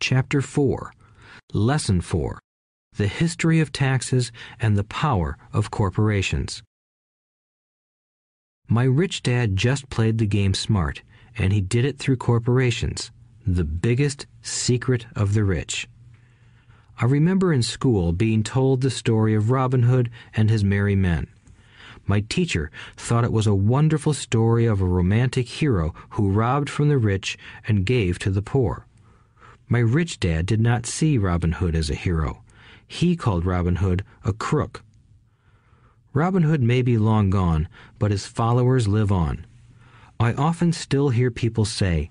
Chapter 4, Lesson 4 The History of Taxes and the Power of Corporations. My rich dad just played the game smart, and he did it through corporations, the biggest secret of the rich. I remember in school being told the story of Robin Hood and his merry men. My teacher thought it was a wonderful story of a romantic hero who robbed from the rich and gave to the poor. My rich dad did not see Robin Hood as a hero. He called Robin Hood a crook. Robin Hood may be long gone, but his followers live on. I often still hear people say,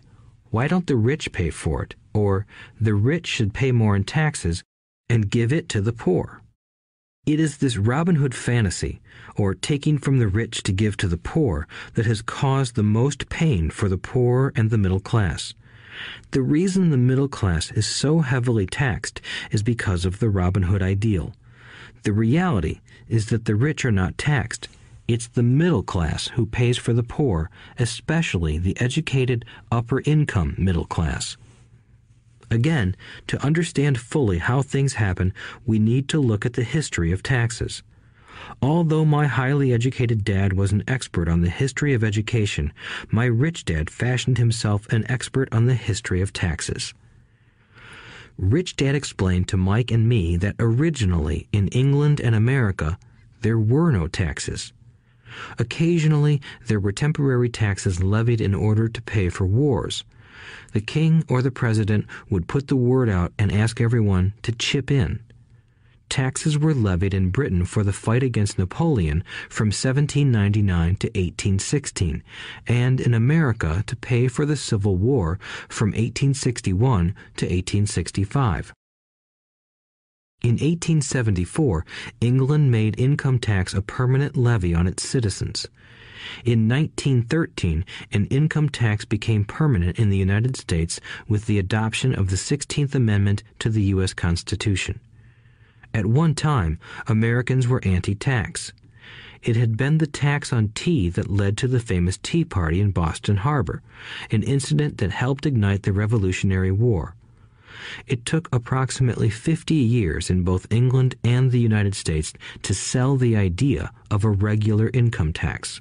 Why don't the rich pay for it? Or, The rich should pay more in taxes and give it to the poor. It is this Robin Hood fantasy, or taking from the rich to give to the poor, that has caused the most pain for the poor and the middle class. The reason the middle class is so heavily taxed is because of the Robin Hood ideal. The reality is that the rich are not taxed. It's the middle class who pays for the poor, especially the educated upper income middle class. Again, to understand fully how things happen, we need to look at the history of taxes. Although my highly educated dad was an expert on the history of education, my rich dad fashioned himself an expert on the history of taxes. Rich Dad explained to Mike and me that originally in England and America there were no taxes. Occasionally there were temporary taxes levied in order to pay for wars. The king or the president would put the word out and ask everyone to chip in. Taxes were levied in Britain for the fight against Napoleon from 1799 to 1816, and in America to pay for the Civil War from 1861 to 1865. In 1874, England made income tax a permanent levy on its citizens. In 1913, an income tax became permanent in the United States with the adoption of the 16th Amendment to the U.S. Constitution. At one time, Americans were anti tax. It had been the tax on tea that led to the famous Tea Party in Boston Harbor, an incident that helped ignite the Revolutionary War. It took approximately 50 years in both England and the United States to sell the idea of a regular income tax.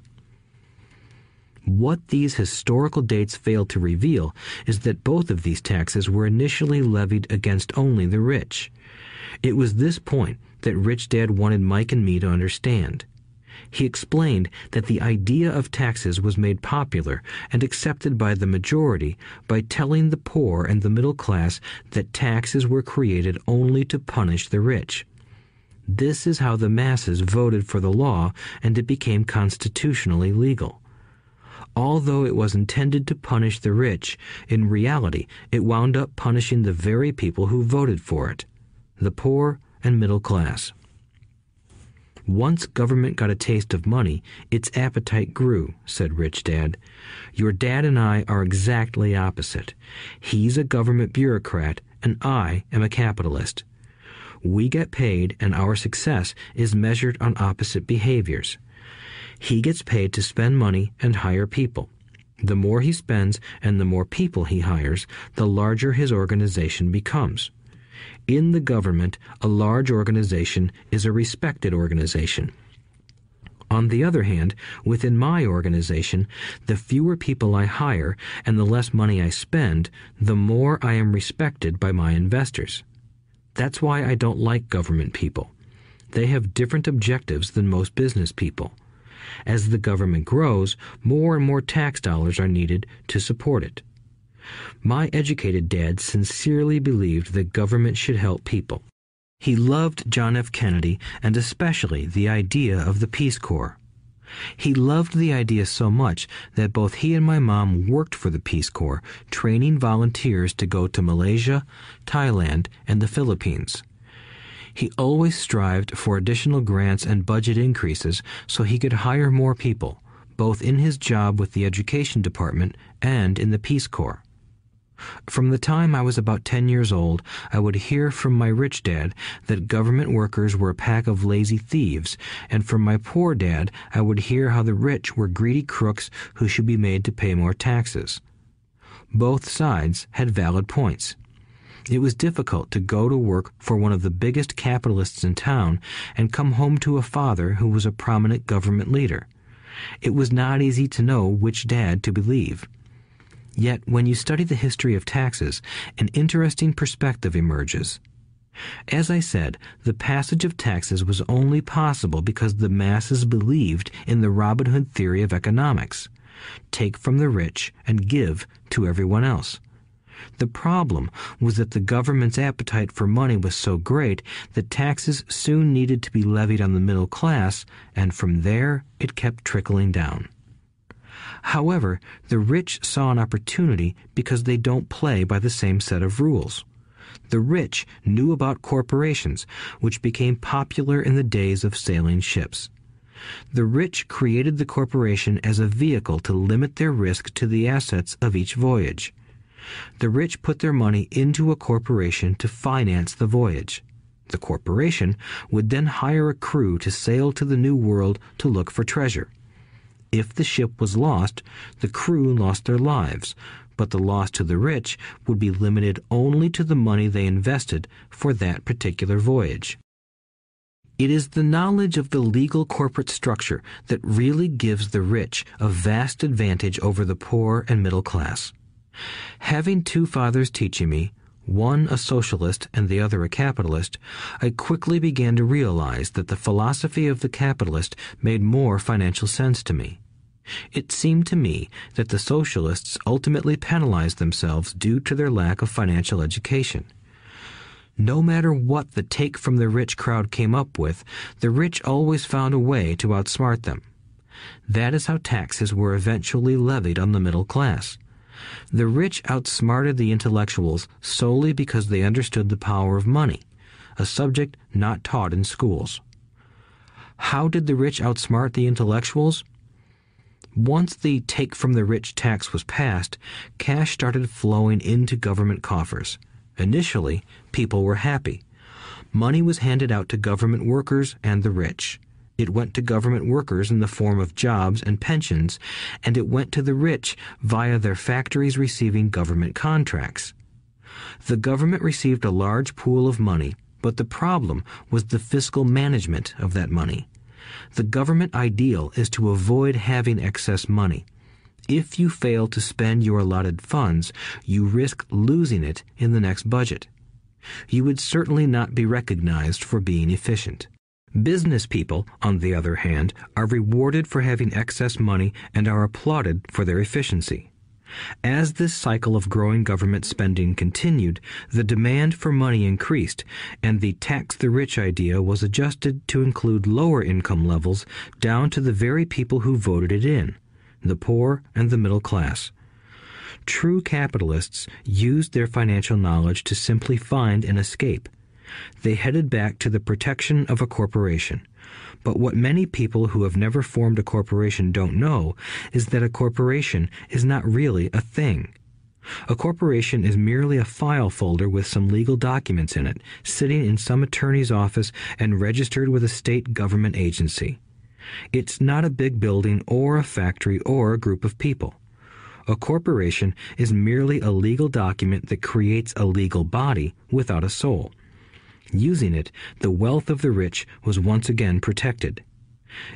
What these historical dates fail to reveal is that both of these taxes were initially levied against only the rich. It was this point that Rich Dad wanted Mike and me to understand. He explained that the idea of taxes was made popular and accepted by the majority by telling the poor and the middle class that taxes were created only to punish the rich. This is how the masses voted for the law and it became constitutionally legal. Although it was intended to punish the rich, in reality it wound up punishing the very people who voted for it the poor and middle class. Once government got a taste of money, its appetite grew, said Rich Dad. Your dad and I are exactly opposite. He's a government bureaucrat, and I am a capitalist. We get paid, and our success is measured on opposite behaviors. He gets paid to spend money and hire people. The more he spends and the more people he hires, the larger his organization becomes. In the government, a large organization is a respected organization. On the other hand, within my organization, the fewer people I hire and the less money I spend, the more I am respected by my investors. That's why I don't like government people. They have different objectives than most business people. As the government grows, more and more tax dollars are needed to support it. My educated dad sincerely believed that government should help people. He loved John F. Kennedy and especially the idea of the Peace Corps. He loved the idea so much that both he and my mom worked for the Peace Corps, training volunteers to go to Malaysia, Thailand, and the Philippines. He always strived for additional grants and budget increases so he could hire more people, both in his job with the Education Department and in the Peace Corps. From the time I was about 10 years old, I would hear from my rich dad that government workers were a pack of lazy thieves, and from my poor dad, I would hear how the rich were greedy crooks who should be made to pay more taxes. Both sides had valid points. It was difficult to go to work for one of the biggest capitalists in town and come home to a father who was a prominent government leader. It was not easy to know which dad to believe. Yet, when you study the history of taxes, an interesting perspective emerges. As I said, the passage of taxes was only possible because the masses believed in the Robin Hood theory of economics take from the rich and give to everyone else. The problem was that the government's appetite for money was so great that taxes soon needed to be levied on the middle class, and from there it kept trickling down. However, the rich saw an opportunity because they don't play by the same set of rules. The rich knew about corporations, which became popular in the days of sailing ships. The rich created the corporation as a vehicle to limit their risk to the assets of each voyage. The rich put their money into a corporation to finance the voyage. The corporation would then hire a crew to sail to the New World to look for treasure. If the ship was lost, the crew lost their lives, but the loss to the rich would be limited only to the money they invested for that particular voyage. It is the knowledge of the legal corporate structure that really gives the rich a vast advantage over the poor and middle class. Having two fathers teaching me, one a socialist and the other a capitalist, I quickly began to realize that the philosophy of the capitalist made more financial sense to me. It seemed to me that the socialists ultimately penalized themselves due to their lack of financial education. No matter what the take from the rich crowd came up with, the rich always found a way to outsmart them. That is how taxes were eventually levied on the middle class. The rich outsmarted the intellectuals solely because they understood the power of money, a subject not taught in schools. How did the rich outsmart the intellectuals? Once the take from the rich tax was passed, cash started flowing into government coffers. Initially, people were happy. Money was handed out to government workers and the rich. It went to government workers in the form of jobs and pensions, and it went to the rich via their factories receiving government contracts. The government received a large pool of money, but the problem was the fiscal management of that money. The government ideal is to avoid having excess money. If you fail to spend your allotted funds, you risk losing it in the next budget. You would certainly not be recognized for being efficient. Business people, on the other hand, are rewarded for having excess money and are applauded for their efficiency. As this cycle of growing government spending continued, the demand for money increased, and the tax the rich idea was adjusted to include lower income levels down to the very people who voted it in the poor and the middle class. True capitalists used their financial knowledge to simply find an escape they headed back to the protection of a corporation. But what many people who have never formed a corporation don't know is that a corporation is not really a thing. A corporation is merely a file folder with some legal documents in it, sitting in some attorney's office and registered with a state government agency. It's not a big building or a factory or a group of people. A corporation is merely a legal document that creates a legal body without a soul. Using it, the wealth of the rich was once again protected.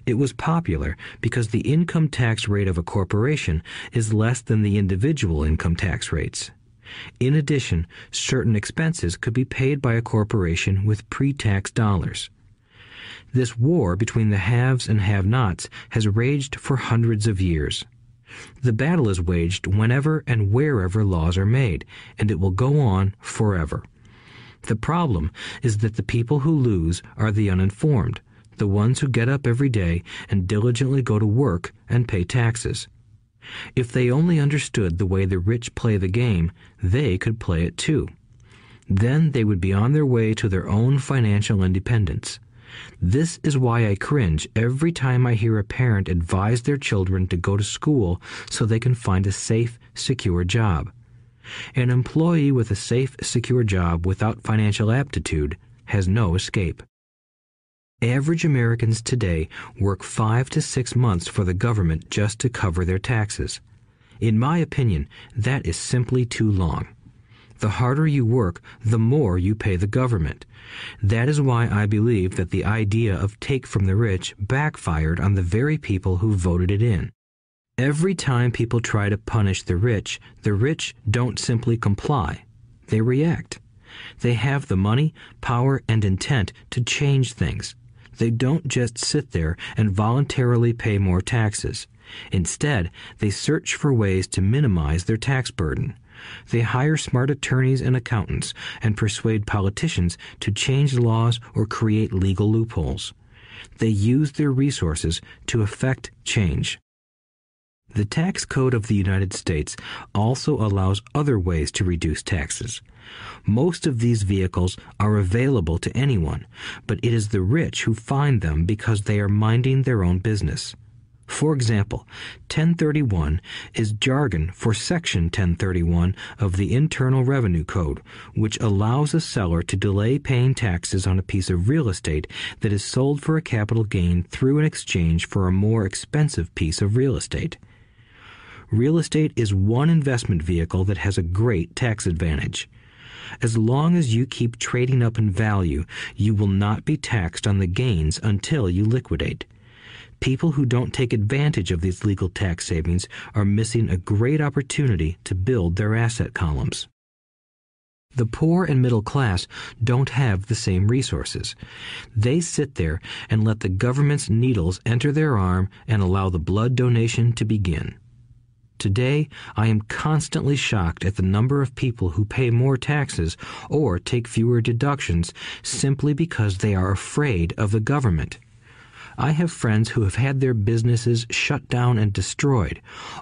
It was popular because the income tax rate of a corporation is less than the individual income tax rates. In addition, certain expenses could be paid by a corporation with pre-tax dollars. This war between the haves and have-nots has raged for hundreds of years. The battle is waged whenever and wherever laws are made, and it will go on forever. The problem is that the people who lose are the uninformed, the ones who get up every day and diligently go to work and pay taxes. If they only understood the way the rich play the game, they could play it too. Then they would be on their way to their own financial independence. This is why I cringe every time I hear a parent advise their children to go to school so they can find a safe, secure job. An employee with a safe, secure job without financial aptitude has no escape. Average Americans today work five to six months for the government just to cover their taxes. In my opinion, that is simply too long. The harder you work, the more you pay the government. That is why I believe that the idea of take from the rich backfired on the very people who voted it in. Every time people try to punish the rich, the rich don't simply comply. They react. They have the money, power, and intent to change things. They don't just sit there and voluntarily pay more taxes. Instead, they search for ways to minimize their tax burden. They hire smart attorneys and accountants and persuade politicians to change laws or create legal loopholes. They use their resources to effect change. The tax code of the United States also allows other ways to reduce taxes. Most of these vehicles are available to anyone, but it is the rich who find them because they are minding their own business. For example, 1031 is jargon for Section 1031 of the Internal Revenue Code, which allows a seller to delay paying taxes on a piece of real estate that is sold for a capital gain through an exchange for a more expensive piece of real estate. Real estate is one investment vehicle that has a great tax advantage. As long as you keep trading up in value, you will not be taxed on the gains until you liquidate. People who don't take advantage of these legal tax savings are missing a great opportunity to build their asset columns. The poor and middle class don't have the same resources. They sit there and let the government's needles enter their arm and allow the blood donation to begin. Today, I am constantly shocked at the number of people who pay more taxes or take fewer deductions simply because they are afraid of the government. I have friends who have had their businesses shut down and destroyed,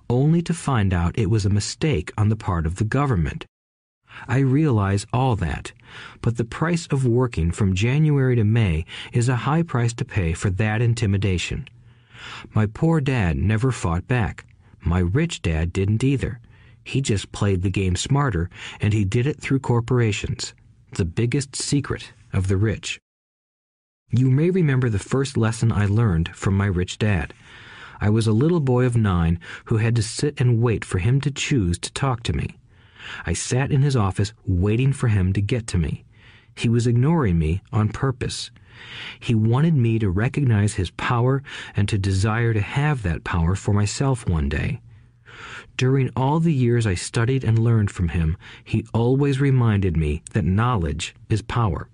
only to find out it was a mistake on the part of the government. I realize all that, but the price of working from January to May is a high price to pay for that intimidation. My poor dad never fought back. My rich dad didn't either. He just played the game smarter, and he did it through corporations. The biggest secret of the rich. You may remember the first lesson I learned from my rich dad. I was a little boy of nine who had to sit and wait for him to choose to talk to me. I sat in his office waiting for him to get to me. He was ignoring me on purpose. He wanted me to recognize his power and to desire to have that power for myself one day. During all the years I studied and learned from him, he always reminded me that knowledge is power.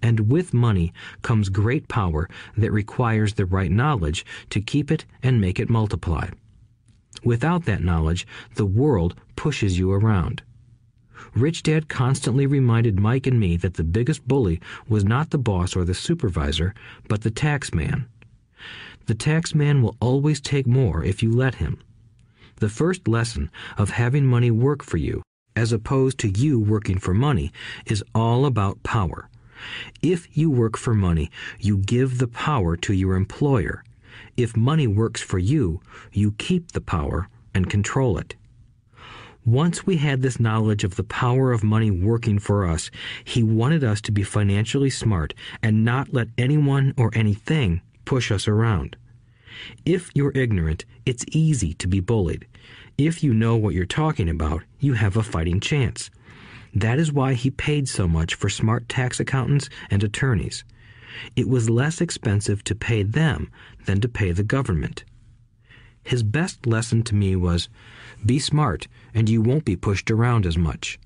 And with money comes great power that requires the right knowledge to keep it and make it multiply. Without that knowledge, the world pushes you around. Rich Dad constantly reminded Mike and me that the biggest bully was not the boss or the supervisor, but the tax man. The tax man will always take more if you let him. The first lesson of having money work for you, as opposed to you working for money, is all about power. If you work for money, you give the power to your employer. If money works for you, you keep the power and control it. Once we had this knowledge of the power of money working for us, he wanted us to be financially smart and not let anyone or anything push us around. If you're ignorant, it's easy to be bullied. If you know what you're talking about, you have a fighting chance. That is why he paid so much for smart tax accountants and attorneys. It was less expensive to pay them than to pay the government. His best lesson to me was be smart, and you won't be pushed around as much.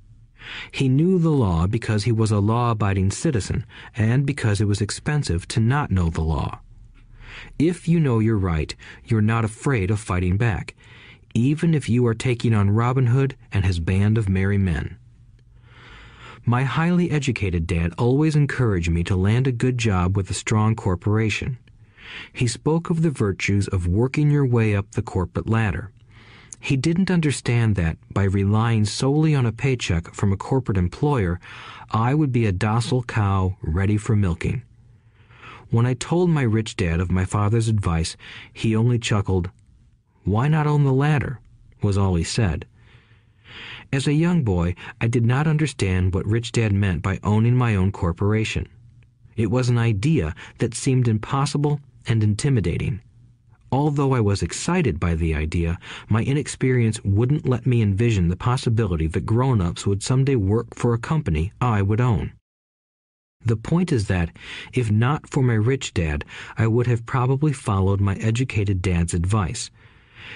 He knew the law because he was a law abiding citizen, and because it was expensive to not know the law. If you know you're right, you're not afraid of fighting back, even if you are taking on Robin Hood and his band of merry men. My highly educated dad always encouraged me to land a good job with a strong corporation. He spoke of the virtues of working your way up the corporate ladder. He didn't understand that, by relying solely on a paycheck from a corporate employer, I would be a docile cow ready for milking. When I told my rich dad of my father's advice, he only chuckled. Why not own the ladder? was all he said. As a young boy, I did not understand what Rich Dad meant by owning my own corporation. It was an idea that seemed impossible and intimidating. Although I was excited by the idea, my inexperience wouldn't let me envision the possibility that grown ups would someday work for a company I would own. The point is that, if not for my rich dad, I would have probably followed my educated dad's advice.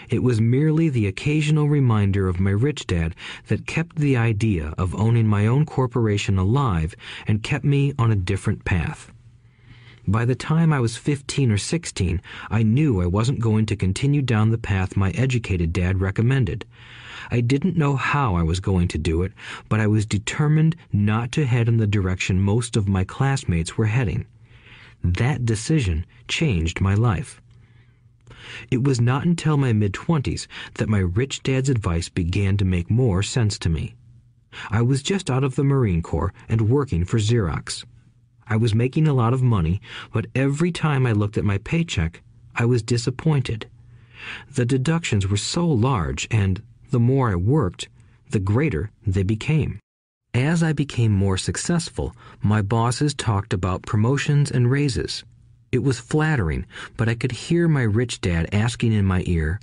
It was merely the occasional reminder of my rich dad that kept the idea of owning my own corporation alive and kept me on a different path. By the time I was 15 or 16, I knew I wasn't going to continue down the path my educated dad recommended. I didn't know how I was going to do it, but I was determined not to head in the direction most of my classmates were heading. That decision changed my life. It was not until my mid 20s that my rich dad's advice began to make more sense to me. I was just out of the Marine Corps and working for Xerox. I was making a lot of money, but every time I looked at my paycheck, I was disappointed. The deductions were so large, and the more I worked, the greater they became. As I became more successful, my bosses talked about promotions and raises. It was flattering, but I could hear my rich dad asking in my ear,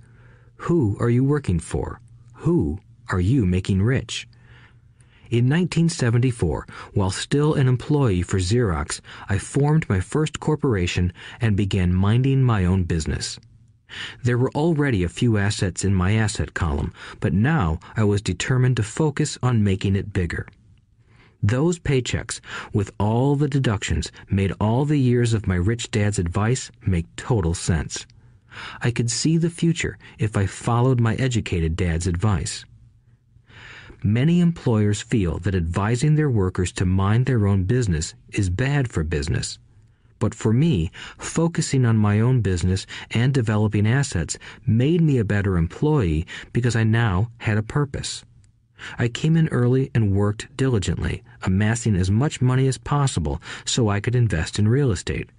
Who are you working for? Who are you making rich? In 1974, while still an employee for Xerox, I formed my first corporation and began minding my own business. There were already a few assets in my asset column, but now I was determined to focus on making it bigger. Those paychecks, with all the deductions, made all the years of my rich dad's advice make total sense. I could see the future if I followed my educated dad's advice. Many employers feel that advising their workers to mind their own business is bad for business. But for me, focusing on my own business and developing assets made me a better employee because I now had a purpose. I came in early and worked diligently, amassing as much money as possible so I could invest in real estate.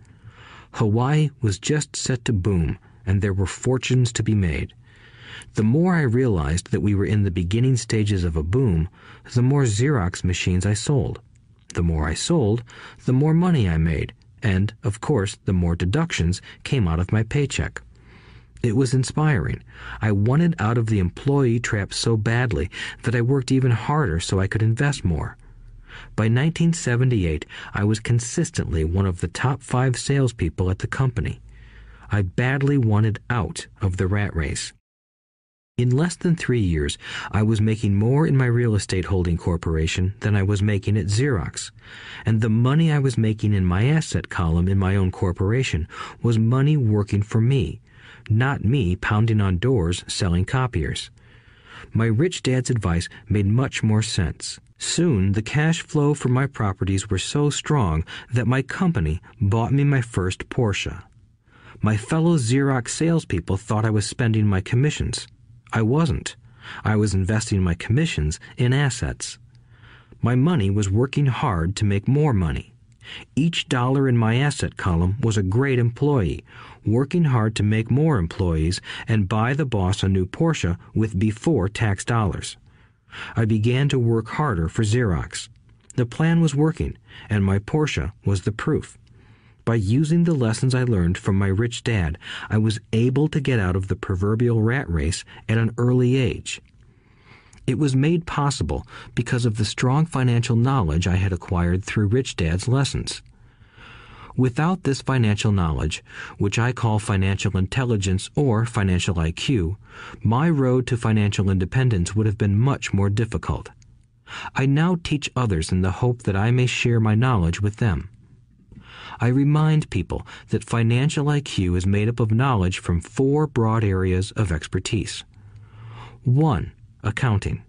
Hawaii was just set to boom, and there were fortunes to be made. The more I realized that we were in the beginning stages of a boom, the more Xerox machines I sold. The more I sold, the more money I made, and, of course, the more deductions came out of my paycheck. It was inspiring. I wanted out of the employee trap so badly that I worked even harder so I could invest more. By 1978, I was consistently one of the top five salespeople at the company. I badly wanted out of the rat race. In less than three years, I was making more in my real estate holding corporation than I was making at Xerox. And the money I was making in my asset column in my own corporation was money working for me, not me pounding on doors selling copiers. My rich dad's advice made much more sense. Soon, the cash flow from my properties were so strong that my company bought me my first Porsche. My fellow Xerox salespeople thought I was spending my commissions. I wasn't. I was investing my commissions in assets. My money was working hard to make more money. Each dollar in my asset column was a great employee, working hard to make more employees and buy the boss a new Porsche with before tax dollars. I began to work harder for Xerox. The plan was working, and my Porsche was the proof. By using the lessons I learned from my rich dad, I was able to get out of the proverbial rat race at an early age. It was made possible because of the strong financial knowledge I had acquired through Rich Dad's lessons. Without this financial knowledge, which I call financial intelligence or financial IQ, my road to financial independence would have been much more difficult. I now teach others in the hope that I may share my knowledge with them. I remind people that financial IQ is made up of knowledge from four broad areas of expertise. 1. Accounting.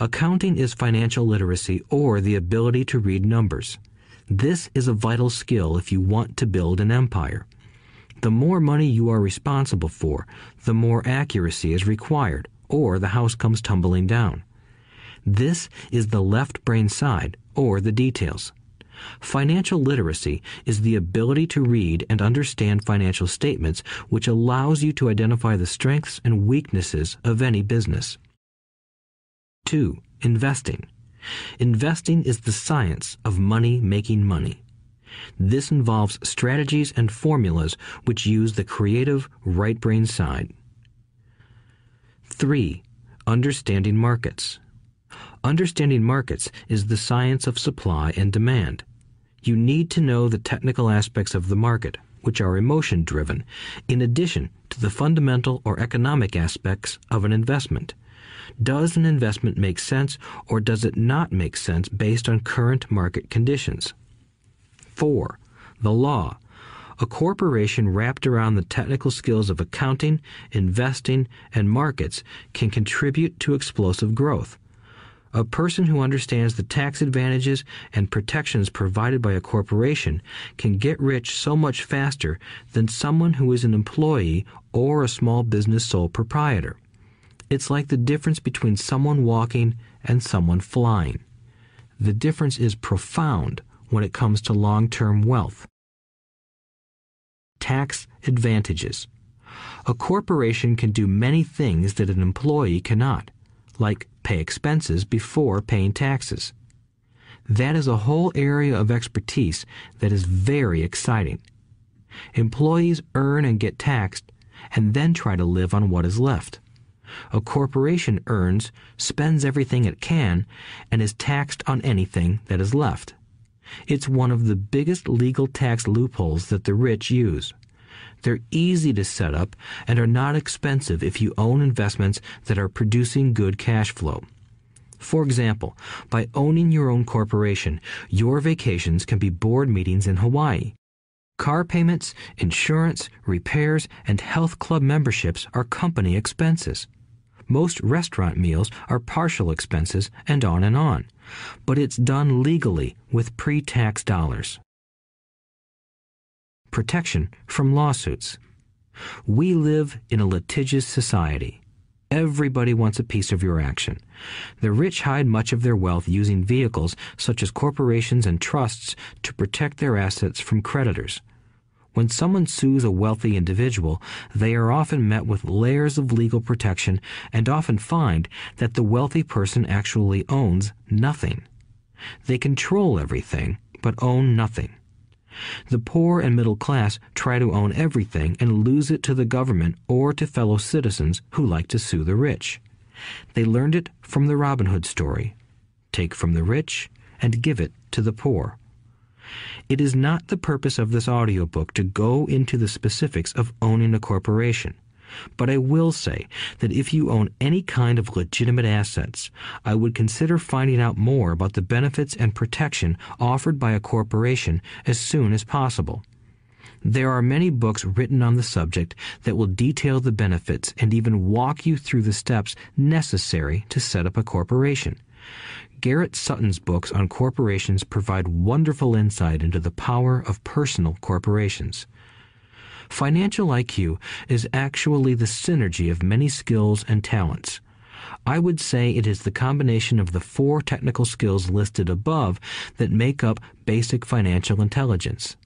Accounting is financial literacy or the ability to read numbers. This is a vital skill if you want to build an empire. The more money you are responsible for, the more accuracy is required, or the house comes tumbling down. This is the left brain side, or the details. Financial literacy is the ability to read and understand financial statements which allows you to identify the strengths and weaknesses of any business. 2. Investing. Investing is the science of money making money. This involves strategies and formulas which use the creative right brain side. 3. Understanding markets. Understanding markets is the science of supply and demand. You need to know the technical aspects of the market, which are emotion driven, in addition to the fundamental or economic aspects of an investment. Does an investment make sense or does it not make sense based on current market conditions? 4. The law. A corporation wrapped around the technical skills of accounting, investing, and markets can contribute to explosive growth. A person who understands the tax advantages and protections provided by a corporation can get rich so much faster than someone who is an employee or a small business sole proprietor. It's like the difference between someone walking and someone flying. The difference is profound when it comes to long term wealth. Tax advantages. A corporation can do many things that an employee cannot, like pay expenses before paying taxes. That is a whole area of expertise that is very exciting. Employees earn and get taxed and then try to live on what is left. A corporation earns, spends everything it can, and is taxed on anything that is left. It's one of the biggest legal tax loopholes that the rich use. They're easy to set up and are not expensive if you own investments that are producing good cash flow. For example, by owning your own corporation, your vacations can be board meetings in Hawaii. Car payments, insurance, repairs, and health club memberships are company expenses. Most restaurant meals are partial expenses and on and on, but it's done legally with pre tax dollars protection from lawsuits. We live in a litigious society. Everybody wants a piece of your action. The rich hide much of their wealth using vehicles such as corporations and trusts to protect their assets from creditors. When someone sues a wealthy individual, they are often met with layers of legal protection and often find that the wealthy person actually owns nothing. They control everything, but own nothing. The poor and middle class try to own everything and lose it to the government or to fellow citizens who like to sue the rich. They learned it from the Robin Hood story take from the rich and give it to the poor. It is not the purpose of this audiobook to go into the specifics of owning a corporation. But I will say that if you own any kind of legitimate assets, I would consider finding out more about the benefits and protection offered by a corporation as soon as possible. There are many books written on the subject that will detail the benefits and even walk you through the steps necessary to set up a corporation. Garrett Sutton's books on corporations provide wonderful insight into the power of personal corporations. Financial IQ is actually the synergy of many skills and talents. I would say it is the combination of the four technical skills listed above that make up basic financial intelligence.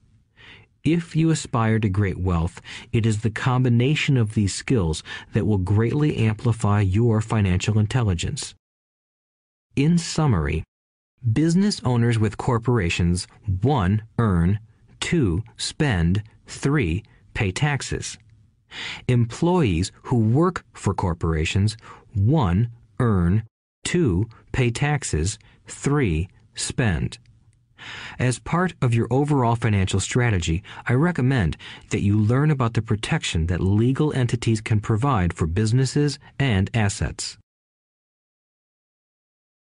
If you aspire to great wealth, it is the combination of these skills that will greatly amplify your financial intelligence. In summary, business owners with corporations 1. earn, 2. spend, 3 pay taxes. Employees who work for corporations 1. earn, 2. pay taxes, 3. spend. As part of your overall financial strategy, I recommend that you learn about the protection that legal entities can provide for businesses and assets.